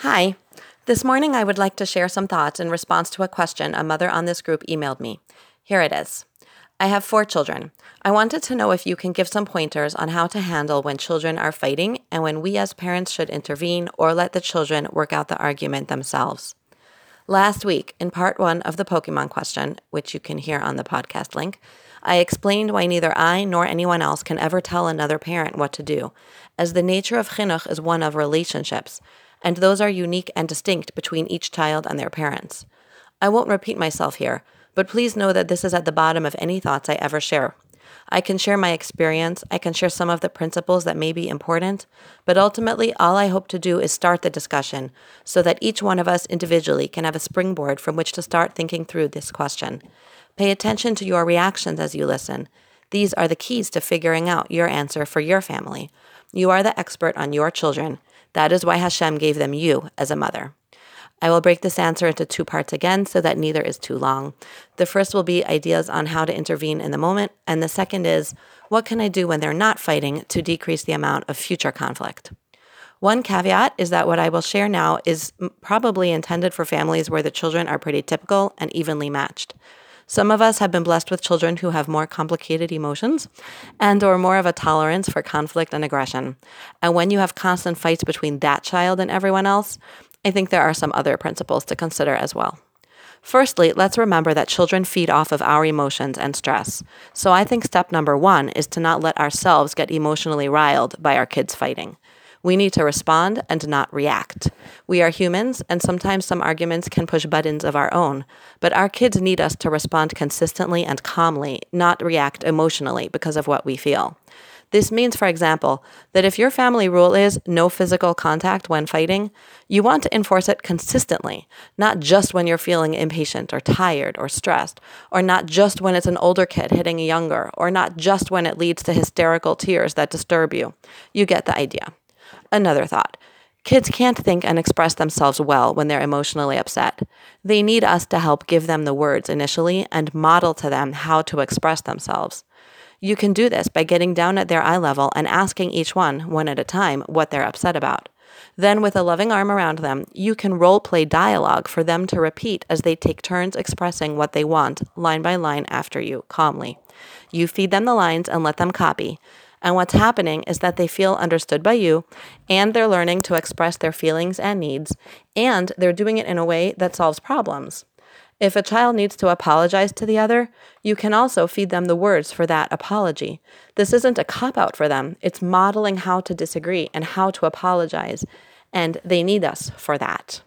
Hi. This morning I would like to share some thoughts in response to a question a mother on this group emailed me. Here it is. I have four children. I wanted to know if you can give some pointers on how to handle when children are fighting and when we as parents should intervene or let the children work out the argument themselves. Last week, in part one of the Pokemon question, which you can hear on the podcast link, I explained why neither I nor anyone else can ever tell another parent what to do, as the nature of chinuch is one of relationships, and those are unique and distinct between each child and their parents. I won't repeat myself here, but please know that this is at the bottom of any thoughts I ever share. I can share my experience, I can share some of the principles that may be important, but ultimately, all I hope to do is start the discussion so that each one of us individually can have a springboard from which to start thinking through this question. Pay attention to your reactions as you listen. These are the keys to figuring out your answer for your family. You are the expert on your children. That is why Hashem gave them you as a mother. I will break this answer into two parts again so that neither is too long. The first will be ideas on how to intervene in the moment, and the second is what can I do when they're not fighting to decrease the amount of future conflict? One caveat is that what I will share now is probably intended for families where the children are pretty typical and evenly matched. Some of us have been blessed with children who have more complicated emotions and or more of a tolerance for conflict and aggression. And when you have constant fights between that child and everyone else, I think there are some other principles to consider as well. Firstly, let's remember that children feed off of our emotions and stress. So I think step number one is to not let ourselves get emotionally riled by our kids fighting. We need to respond and not react. We are humans, and sometimes some arguments can push buttons of our own, but our kids need us to respond consistently and calmly, not react emotionally because of what we feel. This means, for example, that if your family rule is no physical contact when fighting, you want to enforce it consistently, not just when you're feeling impatient or tired or stressed, or not just when it's an older kid hitting a younger, or not just when it leads to hysterical tears that disturb you. You get the idea. Another thought. Kids can't think and express themselves well when they're emotionally upset. They need us to help give them the words initially and model to them how to express themselves. You can do this by getting down at their eye level and asking each one, one at a time, what they're upset about. Then, with a loving arm around them, you can role play dialogue for them to repeat as they take turns expressing what they want, line by line after you, calmly. You feed them the lines and let them copy. And what's happening is that they feel understood by you, and they're learning to express their feelings and needs, and they're doing it in a way that solves problems. If a child needs to apologize to the other, you can also feed them the words for that apology. This isn't a cop out for them, it's modeling how to disagree and how to apologize, and they need us for that.